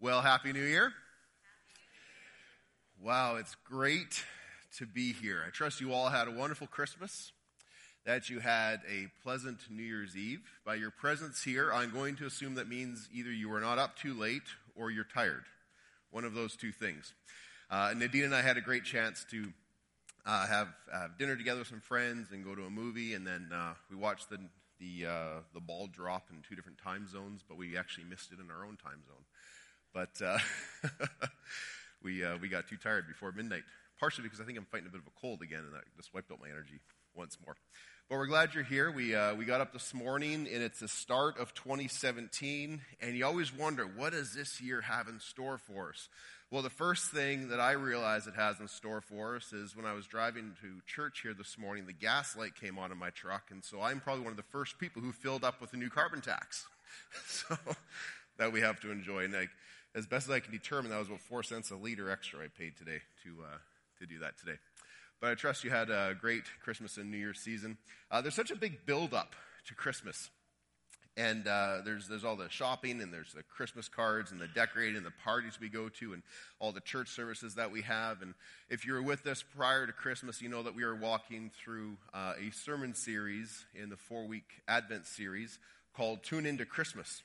Well, Happy New Year. Wow, it's great to be here. I trust you all had a wonderful Christmas, that you had a pleasant New Year's Eve. By your presence here, I'm going to assume that means either you were not up too late or you're tired. One of those two things. Uh, Nadine and I had a great chance to uh, have, have, dinner together with some friends and go to a movie, and then uh, we watched the the uh, the ball drop in two different time zones, but we actually missed it in our own time zone. But uh, we, uh, we got too tired before midnight, partially because I think I'm fighting a bit of a cold again, and that just wiped out my energy once more. But we're glad you're here. We, uh, we got up this morning, and it's the start of 2017, and you always wonder, what does this year have in store for us? Well, the first thing that I realize it has in store for us is when I was driving to church here this morning, the gas light came on in my truck, and so I'm probably one of the first people who filled up with a new carbon tax. so that we have to enjoy. And as best as I can determine, that was about four cents a liter extra I paid today to, uh, to do that today. But I trust you had a great Christmas and New Year's season. Uh, there's such a big build-up to Christmas. And uh, there's, there's all the shopping, and there's the Christmas cards, and the decorating, and the parties we go to, and all the church services that we have. And if you were with us prior to Christmas, you know that we are walking through uh, a sermon series in the four week Advent series called Tune Into Christmas.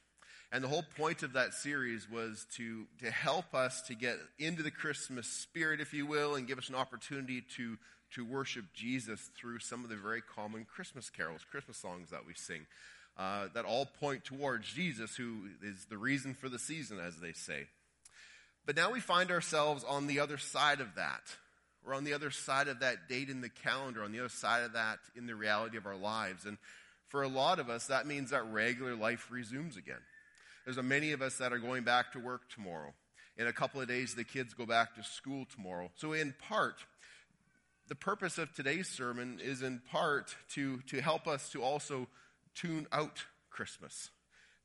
And the whole point of that series was to, to help us to get into the Christmas spirit, if you will, and give us an opportunity to, to worship Jesus through some of the very common Christmas carols, Christmas songs that we sing, uh, that all point towards Jesus, who is the reason for the season, as they say. But now we find ourselves on the other side of that. We're on the other side of that date in the calendar, on the other side of that in the reality of our lives. And for a lot of us, that means that regular life resumes again. There's a many of us that are going back to work tomorrow. In a couple of days, the kids go back to school tomorrow. So, in part, the purpose of today's sermon is in part to, to help us to also tune out Christmas,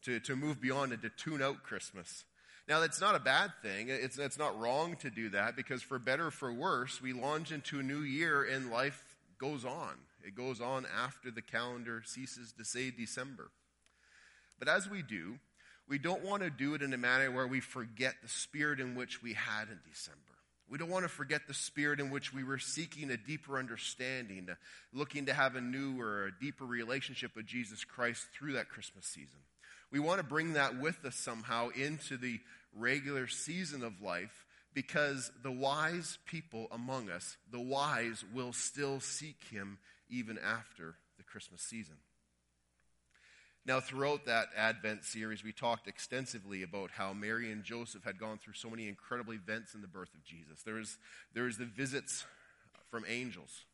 to, to move beyond it, to tune out Christmas. Now, that's not a bad thing. It's, it's not wrong to do that because, for better or for worse, we launch into a new year and life goes on. It goes on after the calendar ceases to say December. But as we do, we don't want to do it in a manner where we forget the spirit in which we had in December. We don't want to forget the spirit in which we were seeking a deeper understanding, looking to have a new or a deeper relationship with Jesus Christ through that Christmas season. We want to bring that with us somehow into the regular season of life because the wise people among us, the wise, will still seek him even after the Christmas season. Now, throughout that Advent series, we talked extensively about how Mary and Joseph had gone through so many incredible events in the birth of Jesus. There is, there is the visits from angels.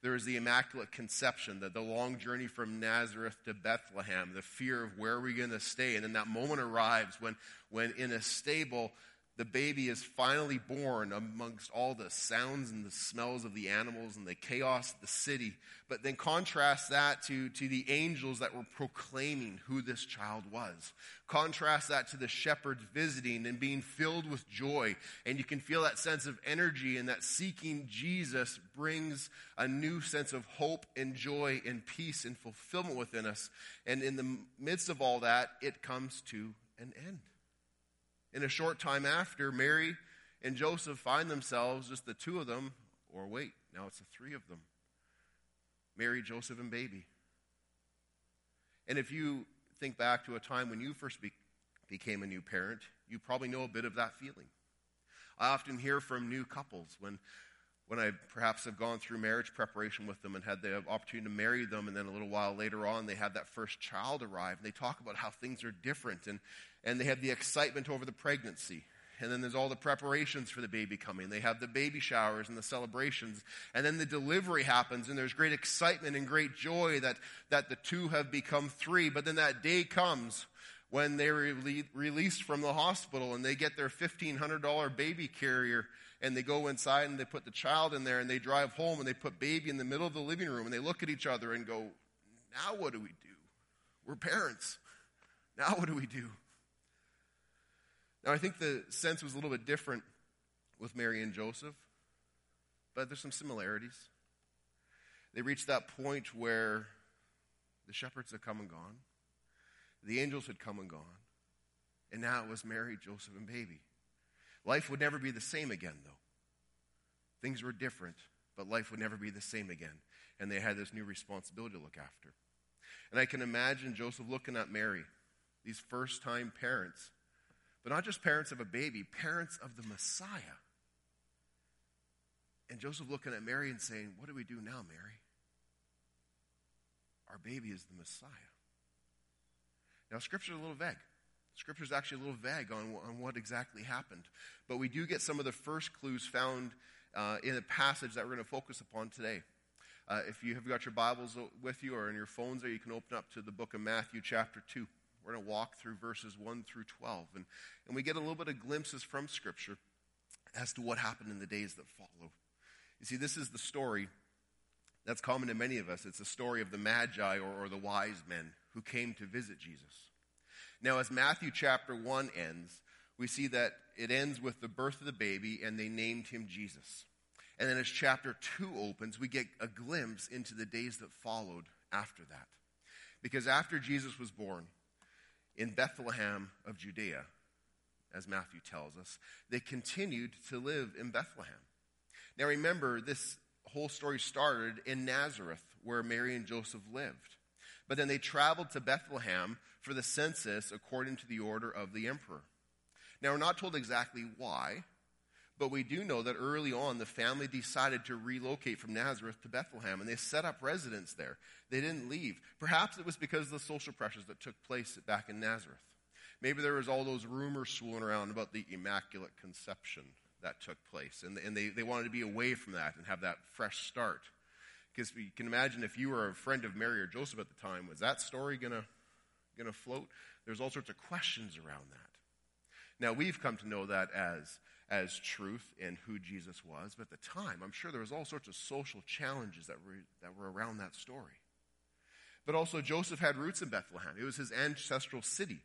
There is the Immaculate Conception, the, the long journey from Nazareth to Bethlehem, the fear of where are we going to stay. And then that moment arrives when, when in a stable, the baby is finally born amongst all the sounds and the smells of the animals and the chaos of the city. But then contrast that to, to the angels that were proclaiming who this child was. Contrast that to the shepherds visiting and being filled with joy. And you can feel that sense of energy and that seeking Jesus brings a new sense of hope and joy and peace and fulfillment within us. And in the midst of all that, it comes to an end. In a short time after, Mary and Joseph find themselves, just the two of them, or wait, now it's the three of them Mary, Joseph, and baby. And if you think back to a time when you first be- became a new parent, you probably know a bit of that feeling. I often hear from new couples when, when I perhaps have gone through marriage preparation with them and had the opportunity to marry them, and then a little while later on, they had that first child arrive, and they talk about how things are different. And, and they have the excitement over the pregnancy. And then there's all the preparations for the baby coming. They have the baby showers and the celebrations. And then the delivery happens, and there's great excitement and great joy that, that the two have become three. But then that day comes when they're re- released from the hospital and they get their $1,500 baby carrier and they go inside and they put the child in there and they drive home and they put baby in the middle of the living room and they look at each other and go, Now what do we do? We're parents. Now what do we do? Now, I think the sense was a little bit different with Mary and Joseph, but there's some similarities. They reached that point where the shepherds had come and gone, the angels had come and gone, And now it was Mary, Joseph, and baby. Life would never be the same again, though. Things were different, but life would never be the same again. And they had this new responsibility to look after. And I can imagine Joseph looking at Mary, these first time parents, but not just parents of a baby, parents of the Messiah. And Joseph looking at Mary and saying, What do we do now, Mary? Our baby is the Messiah. Now, Scripture is a little vague. Scripture is actually a little vague on, on what exactly happened. But we do get some of the first clues found uh, in the passage that we're going to focus upon today. Uh, if you have got your Bibles with you or in your phones there, you can open up to the book of Matthew, chapter 2. We're going to walk through verses 1 through 12. And, and we get a little bit of glimpses from Scripture as to what happened in the days that follow. You see, this is the story that's common to many of us. It's the story of the Magi or, or the wise men who came to visit Jesus. Now, as Matthew chapter 1 ends, we see that it ends with the birth of the baby and they named him Jesus. And then as chapter 2 opens, we get a glimpse into the days that followed after that. Because after Jesus was born in Bethlehem of Judea, as Matthew tells us, they continued to live in Bethlehem. Now remember, this whole story started in Nazareth, where Mary and Joseph lived. But then they traveled to Bethlehem for the census according to the order of the emperor. Now, we're not told exactly why, but we do know that early on the family decided to relocate from Nazareth to Bethlehem and they set up residence there. They didn't leave. Perhaps it was because of the social pressures that took place back in Nazareth. Maybe there was all those rumors swirling around about the Immaculate Conception that took place. And, and they, they wanted to be away from that and have that fresh start. Because you can imagine if you were a friend of Mary or Joseph at the time, was that story going to float? There's all sorts of questions around that. Now, we've come to know that as, as truth and who Jesus was, but at the time, I'm sure there was all sorts of social challenges that were, that were around that story. But also, Joseph had roots in Bethlehem. It was his ancestral city.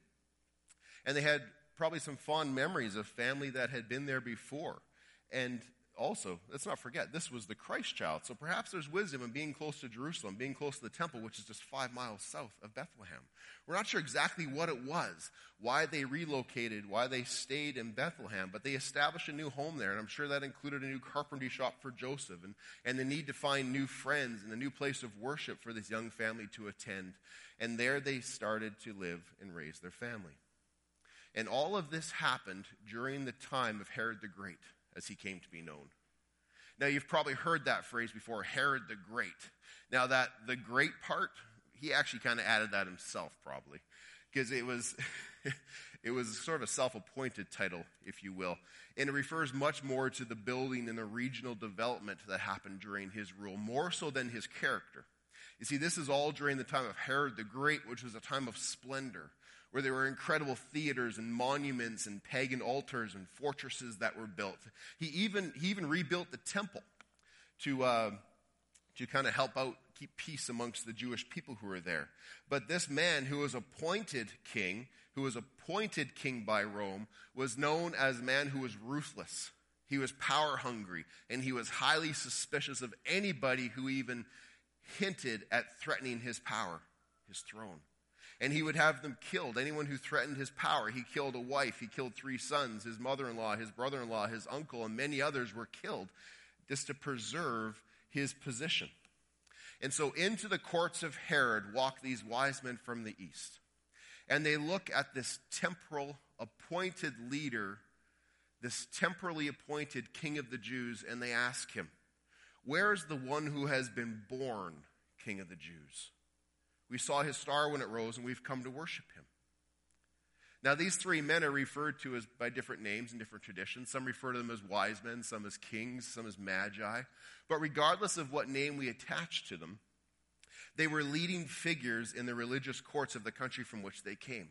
And they had probably some fond memories of family that had been there before. And also, let's not forget, this was the Christ child. So perhaps there's wisdom in being close to Jerusalem, being close to the temple, which is just five miles south of Bethlehem. We're not sure exactly what it was, why they relocated, why they stayed in Bethlehem, but they established a new home there. And I'm sure that included a new carpentry shop for Joseph and, and the need to find new friends and a new place of worship for this young family to attend. And there they started to live and raise their family. And all of this happened during the time of Herod the Great as he came to be known. Now, you've probably heard that phrase before Herod the Great. Now, that the great part, he actually kind of added that himself, probably, because it was. it was sort of a self appointed title, if you will. And it refers much more to the building and the regional development that happened during his rule, more so than his character. You see, this is all during the time of Herod the Great, which was a time of splendor where there were incredible theaters and monuments and pagan altars and fortresses that were built. He even, he even rebuilt the temple to, uh, to kind of help out, keep peace amongst the Jewish people who were there. But this man who was appointed king, who was appointed king by Rome, was known as a man who was ruthless. He was power hungry, and he was highly suspicious of anybody who even hinted at threatening his power, his throne and he would have them killed. Anyone who threatened his power, he killed a wife, he killed three sons, his mother in law, his brother in law, his uncle, and many others were killed just to preserve his position. And so into the courts of Herod walk these wise men from the east. And they look at this temporal appointed leader, this temporally appointed king of the Jews, and they ask him, Where is the one who has been born king of the Jews? We saw his star when it rose, and we've come to worship him. Now, these three men are referred to as by different names in different traditions. Some refer to them as wise men, some as kings, some as magi. But regardless of what name we attach to them, they were leading figures in the religious courts of the country from which they came.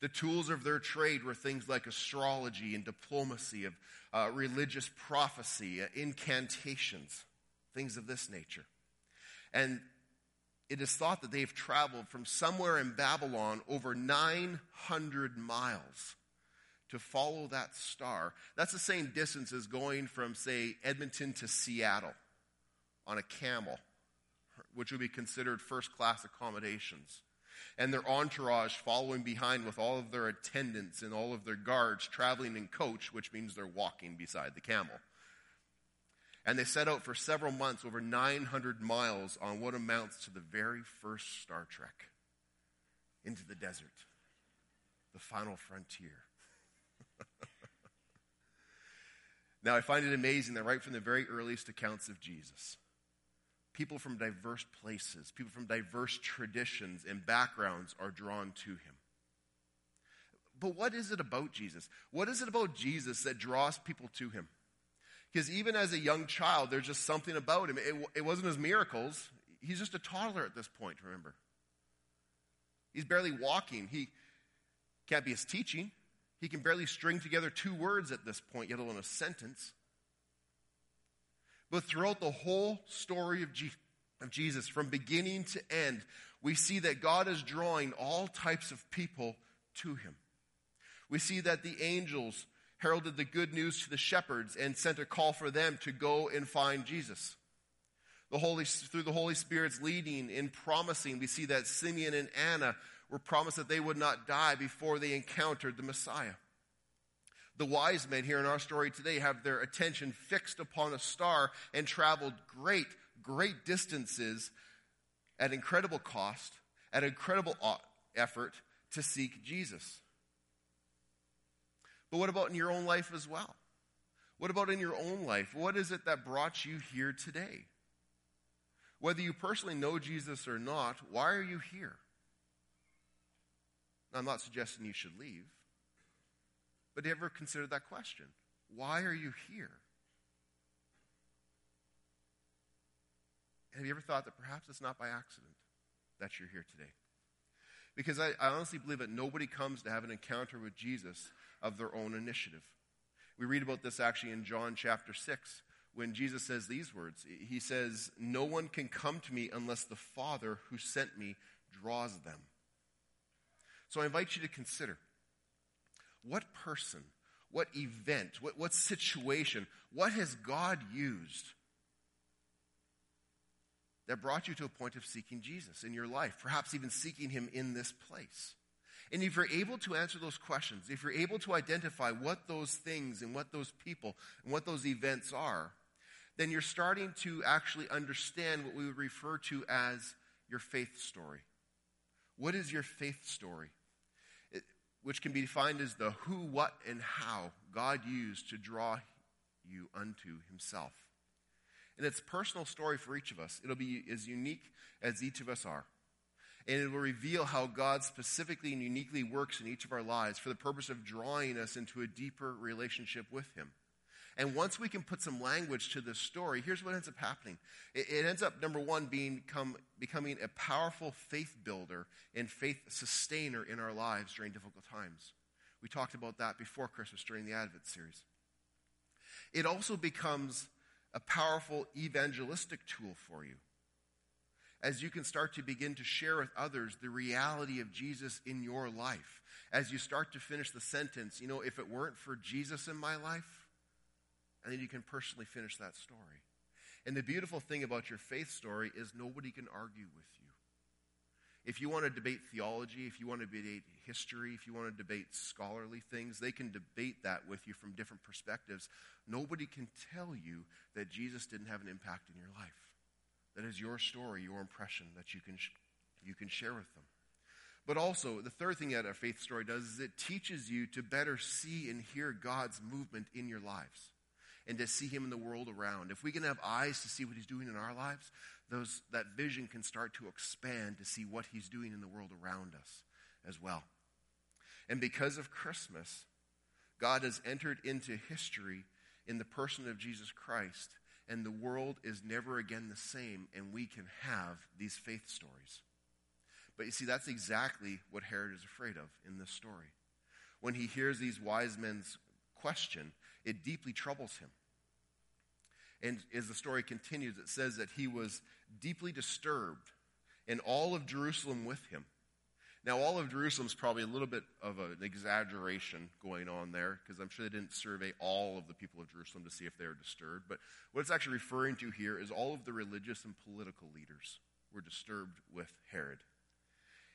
The tools of their trade were things like astrology and diplomacy, of uh, religious prophecy, uh, incantations, things of this nature. And it is thought that they've traveled from somewhere in Babylon over 900 miles to follow that star. That's the same distance as going from, say, Edmonton to Seattle on a camel, which would be considered first class accommodations. and their entourage following behind with all of their attendants and all of their guards traveling in coach, which means they're walking beside the camel. And they set out for several months, over 900 miles, on what amounts to the very first Star Trek into the desert, the final frontier. now, I find it amazing that right from the very earliest accounts of Jesus, people from diverse places, people from diverse traditions and backgrounds are drawn to him. But what is it about Jesus? What is it about Jesus that draws people to him? Because even as a young child, there's just something about him. It, it wasn't his miracles. He's just a toddler at this point, remember. He's barely walking. He can't be his teaching. He can barely string together two words at this point, yet alone a sentence. But throughout the whole story of, G- of Jesus, from beginning to end, we see that God is drawing all types of people to him. We see that the angels heralded the good news to the shepherds and sent a call for them to go and find Jesus. The Holy, through the Holy Spirit's leading in promising, we see that Simeon and Anna were promised that they would not die before they encountered the Messiah. The wise men here in our story today have their attention fixed upon a star and traveled great, great distances at incredible cost, at incredible effort to seek Jesus. But what about in your own life as well? What about in your own life? What is it that brought you here today? Whether you personally know Jesus or not, why are you here? I'm not suggesting you should leave, but have you ever considered that question? Why are you here? Have you ever thought that perhaps it's not by accident that you're here today? Because I, I honestly believe that nobody comes to have an encounter with Jesus of their own initiative. We read about this actually in John chapter 6 when Jesus says these words. He says, No one can come to me unless the Father who sent me draws them. So I invite you to consider what person, what event, what, what situation, what has God used that brought you to a point of seeking Jesus in your life, perhaps even seeking him in this place? And if you're able to answer those questions, if you're able to identify what those things and what those people and what those events are, then you're starting to actually understand what we would refer to as your faith story. What is your faith story? It, which can be defined as the who, what, and how God used to draw you unto himself. And it's personal story for each of us. It'll be as unique as each of us are and it will reveal how God specifically and uniquely works in each of our lives for the purpose of drawing us into a deeper relationship with Him. And once we can put some language to this story, here's what ends up happening. It, it ends up, number one, being become, becoming a powerful faith builder and faith sustainer in our lives during difficult times. We talked about that before Christmas during the Advent series. It also becomes a powerful evangelistic tool for you as you can start to begin to share with others the reality of Jesus in your life. As you start to finish the sentence, you know, if it weren't for Jesus in my life, and then you can personally finish that story. And the beautiful thing about your faith story is nobody can argue with you. If you want to debate theology, if you want to debate history, if you want to debate scholarly things, they can debate that with you from different perspectives. Nobody can tell you that Jesus didn't have an impact in your life. That is your story, your impression that you can, sh- you can share with them. But also, the third thing that a faith story does is it teaches you to better see and hear God's movement in your lives and to see Him in the world around. If we can have eyes to see what He's doing in our lives, those, that vision can start to expand to see what He's doing in the world around us as well. And because of Christmas, God has entered into history in the person of Jesus Christ and the world is never again the same, and we can have these faith stories. But you see, that's exactly what Herod is afraid of in this story. When he hears these wise men's question, it deeply troubles him. And as the story continues, it says that he was deeply disturbed, and all of Jerusalem with him. Now, all of Jerusalem is probably a little bit of an exaggeration going on there because I'm sure they didn't survey all of the people of Jerusalem to see if they were disturbed. But what it's actually referring to here is all of the religious and political leaders were disturbed with Herod.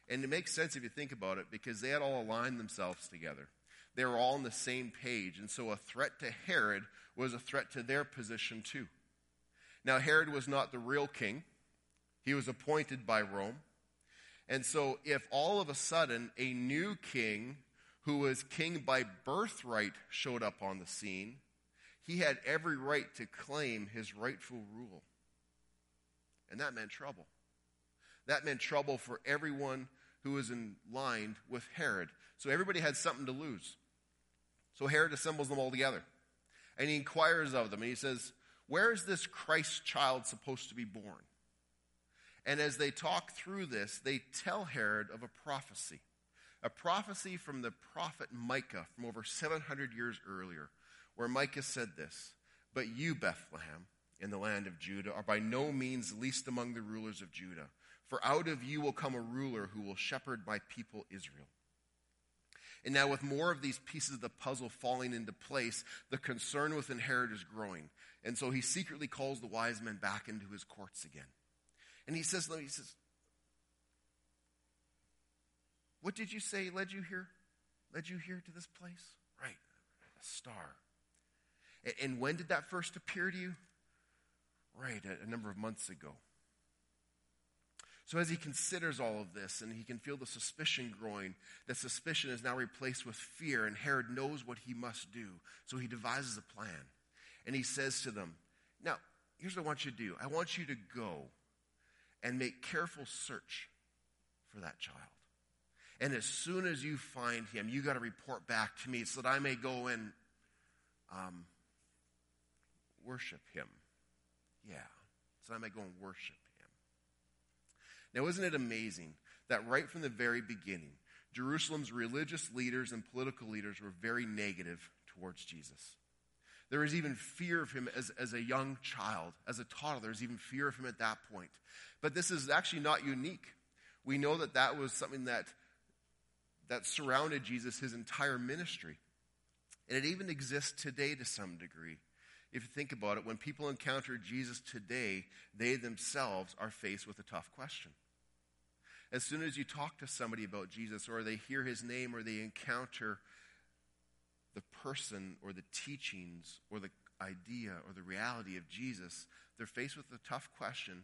And it makes sense if you think about it because they had all aligned themselves together. They were all on the same page. And so a threat to Herod was a threat to their position too. Now, Herod was not the real king, he was appointed by Rome. And so, if all of a sudden a new king who was king by birthright showed up on the scene, he had every right to claim his rightful rule. And that meant trouble. That meant trouble for everyone who was in line with Herod. So everybody had something to lose. So Herod assembles them all together. And he inquires of them, and he says, Where is this Christ child supposed to be born? And as they talk through this, they tell Herod of a prophecy. A prophecy from the prophet Micah from over 700 years earlier, where Micah said this But you, Bethlehem, in the land of Judah, are by no means least among the rulers of Judah. For out of you will come a ruler who will shepherd my people Israel. And now, with more of these pieces of the puzzle falling into place, the concern within Herod is growing. And so he secretly calls the wise men back into his courts again. And he says, he says, What did you say led you here? Led you here to this place? Right, a star. And when did that first appear to you? Right, a number of months ago. So, as he considers all of this and he can feel the suspicion growing, that suspicion is now replaced with fear, and Herod knows what he must do. So, he devises a plan. And he says to them, Now, here's what I want you to do I want you to go and make careful search for that child. And as soon as you find him, you got to report back to me so that I may go and um, worship him. Yeah, so I may go and worship him. now, isn't it amazing that right from the very beginning, Jerusalem's religious leaders and political leaders were very negative towards Jesus? There was even fear of him as, as a young child, as a toddler. There's even fear of him at that point. But this is actually not unique. We know that that was something that, that surrounded Jesus his entire ministry. And it even exists today to some degree. If you think about it, when people encounter Jesus today, they themselves are faced with a tough question. As soon as you talk to somebody about Jesus, or they hear his name, or they encounter the person, or the teachings, or the idea, or the reality of Jesus, they're faced with the tough question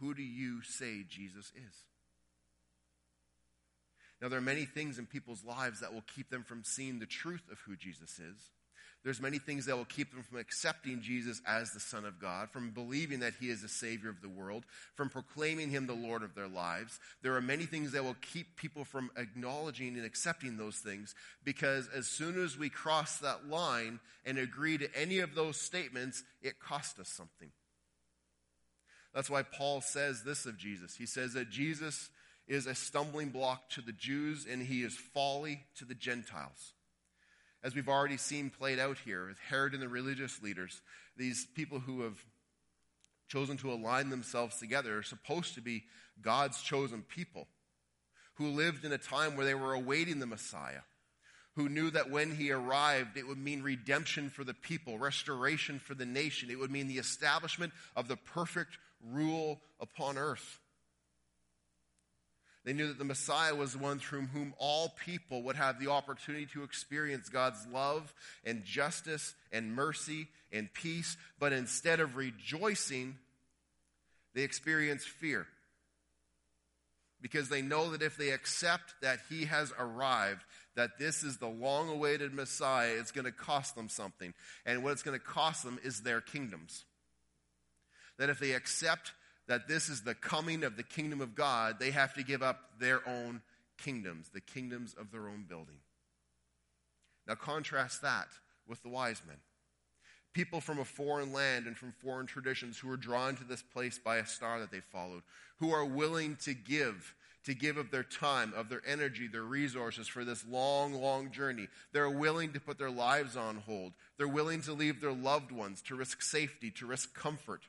Who do you say Jesus is? Now, there are many things in people's lives that will keep them from seeing the truth of who Jesus is. There's many things that will keep them from accepting Jesus as the Son of God, from believing that He is the Savior of the world, from proclaiming Him the Lord of their lives. There are many things that will keep people from acknowledging and accepting those things because as soon as we cross that line and agree to any of those statements, it costs us something. That's why Paul says this of Jesus. He says that Jesus is a stumbling block to the Jews and he is folly to the Gentiles as we've already seen played out here with Herod and the religious leaders, these people who have chosen to align themselves together are supposed to be God's chosen people who lived in a time where they were awaiting the Messiah, who knew that when he arrived, it would mean redemption for the people, restoration for the nation. It would mean the establishment of the perfect rule upon earth. They knew that the Messiah was the one through whom all people would have the opportunity to experience God's love and justice and mercy and peace. But instead of rejoicing, they experience fear. Because they know that if they accept that he has arrived, that this is the long awaited Messiah, it's going to cost them something. And what it's going to cost them is their kingdoms. That if they accept that this is the coming of the kingdom of God, they have to give up their own kingdoms, the kingdoms of their own building. Now, contrast that with the wise men. People from a foreign land and from foreign traditions who are drawn to this place by a star that they followed, who are willing to give, to give of their time, of their energy, their resources for this long, long journey. They're willing to put their lives on hold. They're willing to leave their loved ones, to risk safety, to risk comfort.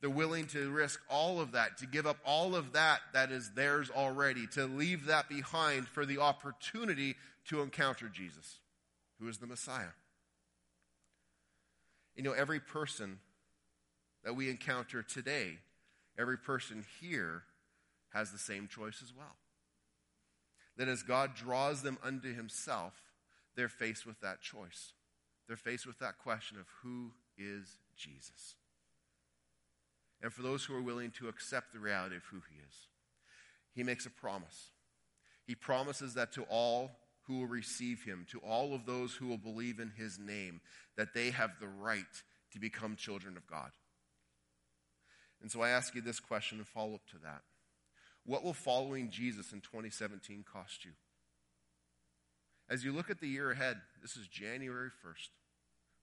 They're willing to risk all of that, to give up all of that that is theirs already, to leave that behind for the opportunity to encounter Jesus, who is the Messiah. You know, every person that we encounter today, every person here has the same choice as well. that as God draws them unto himself, they're faced with that choice. They're faced with that question of who is Jesus? And for those who are willing to accept the reality of who he is, he makes a promise. He promises that to all who will receive him, to all of those who will believe in his name, that they have the right to become children of God. And so I ask you this question and follow up to that. What will following Jesus in 2017 cost you? As you look at the year ahead, this is January 1st.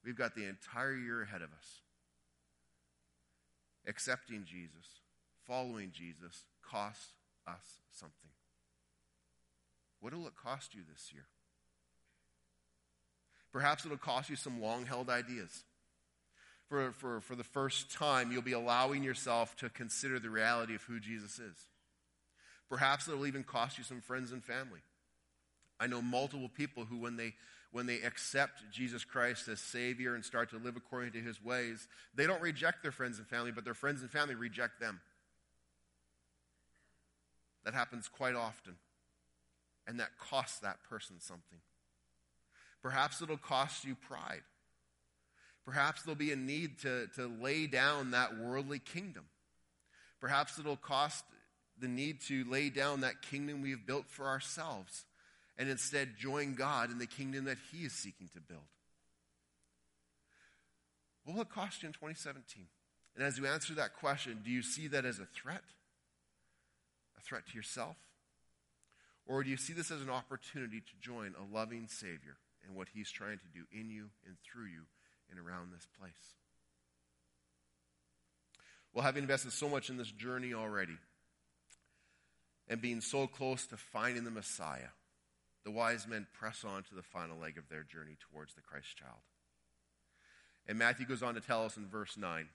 We've got the entire year ahead of us. Accepting Jesus, following Jesus, costs us something. What will it cost you this year? Perhaps it'll cost you some long held ideas. For, for, for the first time, you'll be allowing yourself to consider the reality of who Jesus is. Perhaps it'll even cost you some friends and family. I know multiple people who, when they, when they accept Jesus Christ as Savior and start to live according to His ways, they don't reject their friends and family, but their friends and family reject them. That happens quite often. And that costs that person something. Perhaps it'll cost you pride. Perhaps there'll be a need to, to lay down that worldly kingdom. Perhaps it'll cost the need to lay down that kingdom we've built for ourselves and instead join God in the kingdom that He is seeking to build. What will it cost you in 2017? And as you answer that question, do you see that as a threat? A threat to yourself? Or do you see this as an opportunity to join a loving Savior and what He's trying to do in you and through you and around this place? Well, having invested so much in this journey already and being so close to finding the Messiah, the wise men press on to the final leg of their journey towards the Christ child. And Matthew goes on to tell us in verse 9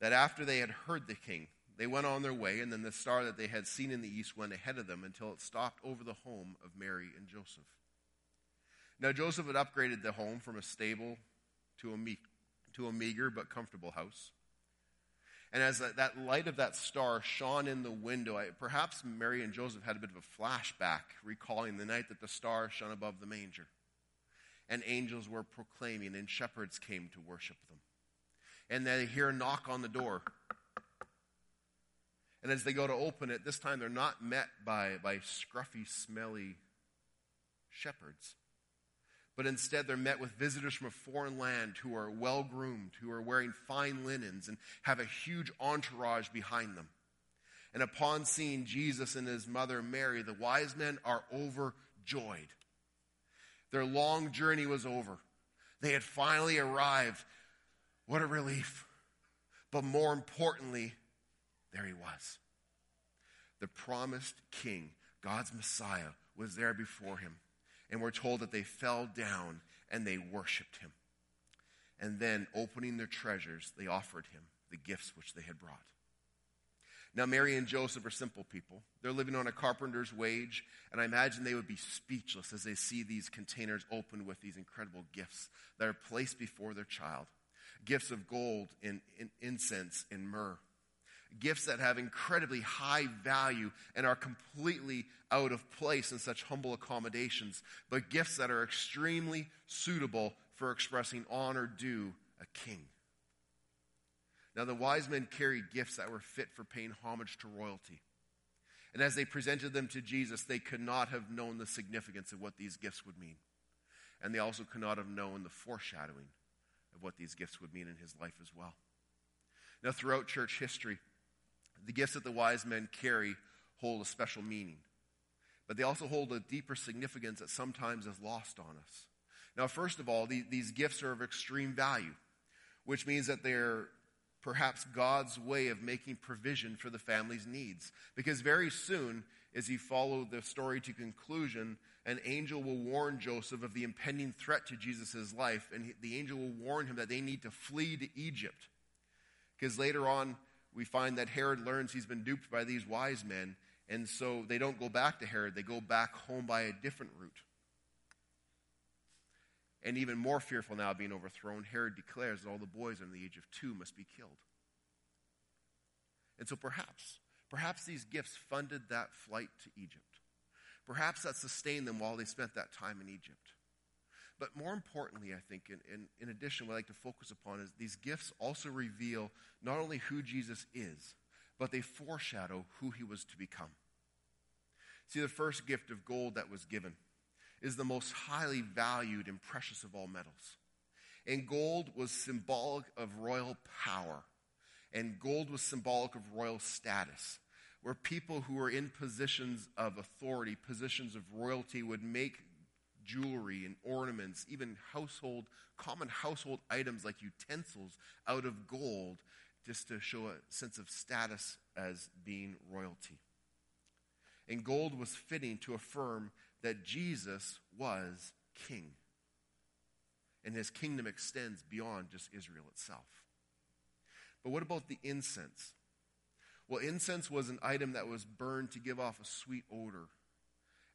that after they had heard the king, they went on their way, and then the star that they had seen in the east went ahead of them until it stopped over the home of Mary and Joseph. Now, Joseph had upgraded the home from a stable to a, me- to a meager but comfortable house. And as that, that light of that star shone in the window, I, perhaps Mary and Joseph had a bit of a flashback, recalling the night that the star shone above the manger. And angels were proclaiming, and shepherds came to worship them. And they hear a knock on the door. And as they go to open it, this time they're not met by, by scruffy, smelly shepherds but instead they're met with visitors from a foreign land who are well groomed, who are wearing fine linens, and have a huge entourage behind them. And upon seeing Jesus and his mother Mary, the wise men are overjoyed. Their long journey was over. They had finally arrived. What a relief. But more importantly, there he was. The promised king, God's Messiah, was there before him and we're told that they fell down and they worshiped him. And then, opening their treasures, they offered him the gifts which they had brought. Now, Mary and Joseph are simple people. They're living on a carpenter's wage, and I imagine they would be speechless as they see these containers opened with these incredible gifts that are placed before their child gifts of gold and, and incense and myrrh gifts that have incredibly high value and are completely out of place in such humble accommodations, but gifts that are extremely suitable for expressing honor due a king. Now, the wise men carried gifts that were fit for paying homage to royalty. And as they presented them to Jesus, they could not have known the significance of what these gifts would mean. And they also could not have known the foreshadowing of what these gifts would mean in his life as well. Now, throughout church history, the gifts that the wise men carry hold a special meaning, but they also hold a deeper significance that sometimes is lost on us. Now, first of all, the, these gifts are of extreme value, which means that they're perhaps God's way of making provision for the family's needs. Because very soon, as you follow the story to conclusion, an angel will warn Joseph of the impending threat to Jesus' life, and the angel will warn him that they need to flee to Egypt. Because later on, we find that Herod learns he's been duped by these wise men, and so they don't go back to Herod, they go back home by a different route. And even more fearful now of being overthrown, Herod declares that all the boys under the age of two must be killed. And so perhaps, perhaps these gifts funded that flight to Egypt. Perhaps that sustained them while they spent that time in Egypt. But more importantly, I think, in, in, in addition, what I like to focus upon is these gifts also reveal not only who Jesus is, but they foreshadow who he was to become. See, the first gift of gold that was given is the most highly valued and precious of all metals. And gold was symbolic of royal power, and gold was symbolic of royal status, where people who were in positions of authority, positions of royalty, would make jewelry and ornaments, even household, common household items like utensils out of gold, just to show a sense of status as being royalty. And gold was fitting to affirm that Jesus was king. And his kingdom extends beyond just Israel itself. But what about the incense? Well, incense was an item that was burned to give off a sweet odor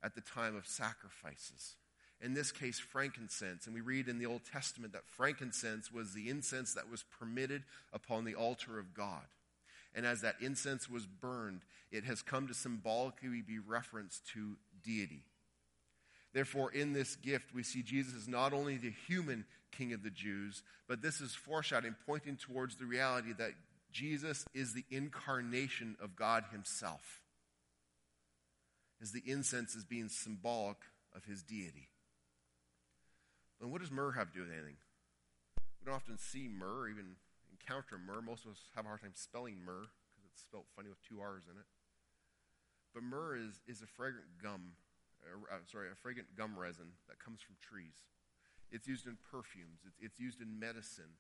at the time of sacrifices in this case, frankincense. And we read in the Old Testament that frankincense was the incense that was permitted upon the altar of God. And as that incense was burned, it has come to symbolically be referenced to deity. Therefore, in this gift, we see Jesus is not only the human king of the Jews, but this is foreshadowing, pointing towards the reality that Jesus is the incarnation of God himself. As the incense is being symbolic of his deity. And what does myrrh have to do with anything? We don't often see myrrh, even encounter myrrh. Most of us have a hard time spelling myrrh because it's spelled funny with two R's in it. But myrrh is, is a fragrant gum, uh, sorry, a fragrant gum resin that comes from trees. It's used in perfumes, it's, it's used in medicine,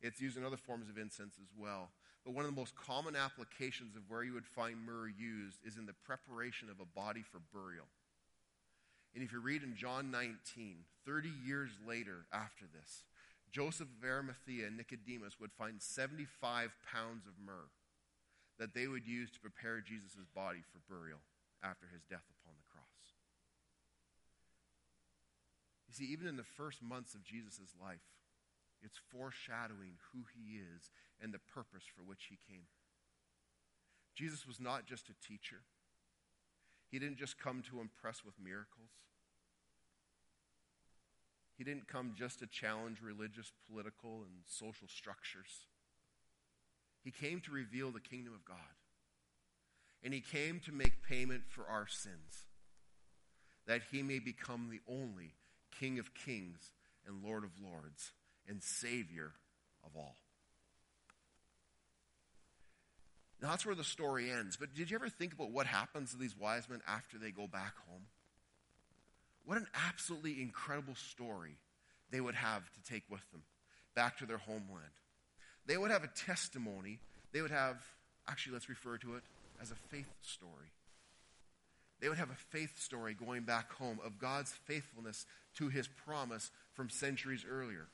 it's used in other forms of incense as well. But one of the most common applications of where you would find myrrh used is in the preparation of a body for burial. And if you read in John 19, 30 years later after this, Joseph of Arimathea and Nicodemus would find 75 pounds of myrrh that they would use to prepare Jesus' body for burial after his death upon the cross. You see, even in the first months of Jesus' life, it's foreshadowing who he is and the purpose for which he came. Jesus was not just a teacher. He didn't just come to impress with miracles. He didn't come just to challenge religious, political, and social structures. He came to reveal the kingdom of God. And he came to make payment for our sins, that he may become the only King of kings and Lord of lords and Savior of all. Now, that's where the story ends. But did you ever think about what happens to these wise men after they go back home? What an absolutely incredible story they would have to take with them back to their homeland. They would have a testimony. They would have, actually, let's refer to it as a faith story. They would have a faith story going back home of God's faithfulness to his promise from centuries earlier.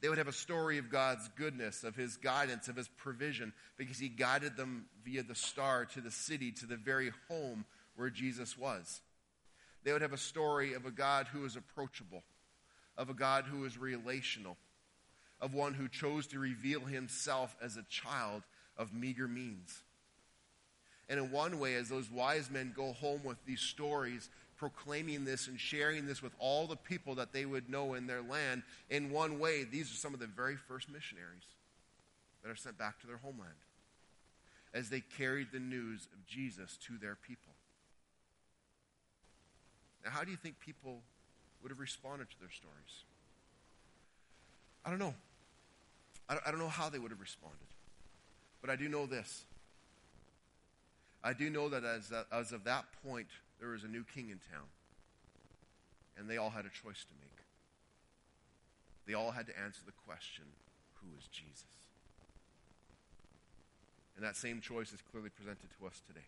They would have a story of God's goodness, of his guidance, of his provision, because he guided them via the star to the city, to the very home where Jesus was. They would have a story of a God who is approachable, of a God who is relational, of one who chose to reveal himself as a child of meager means. And in one way, as those wise men go home with these stories, proclaiming this and sharing this with all the people that they would know in their land. In one way, these are some of the very first missionaries that are sent back to their homeland as they carried the news of Jesus to their people. Now, how do you think people would have responded to their stories? I don't know. I don't, know how they would have responded. But I do know this. I do know that as, as of that point, there was a new king in town. And they all had a choice to make. They all had to answer the question who is Jesus? And that same choice is clearly presented to us today.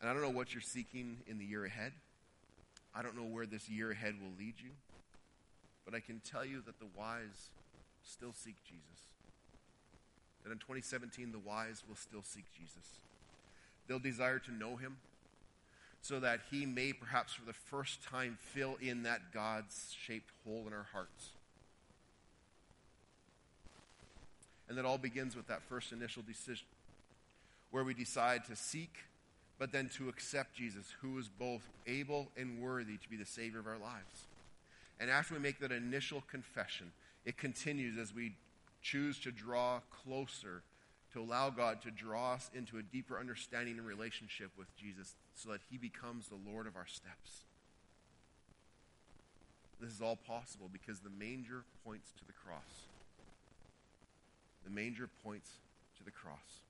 And I don't know what you're seeking in the year ahead. I don't know where this year ahead will lead you. But I can tell you that the wise still seek Jesus. That in 2017, the wise will still seek Jesus. They'll desire to know him so that he may perhaps for the first time fill in that God's shaped hole in our hearts. And that all begins with that first initial decision where we decide to seek, but then to accept Jesus, who is both able and worthy to be the Savior of our lives. And after we make that initial confession, it continues as we choose to draw closer, to allow God to draw us into a deeper understanding and relationship with Jesus so that He becomes the Lord of our steps. This is all possible because the manger points to the cross. The manger points to the cross.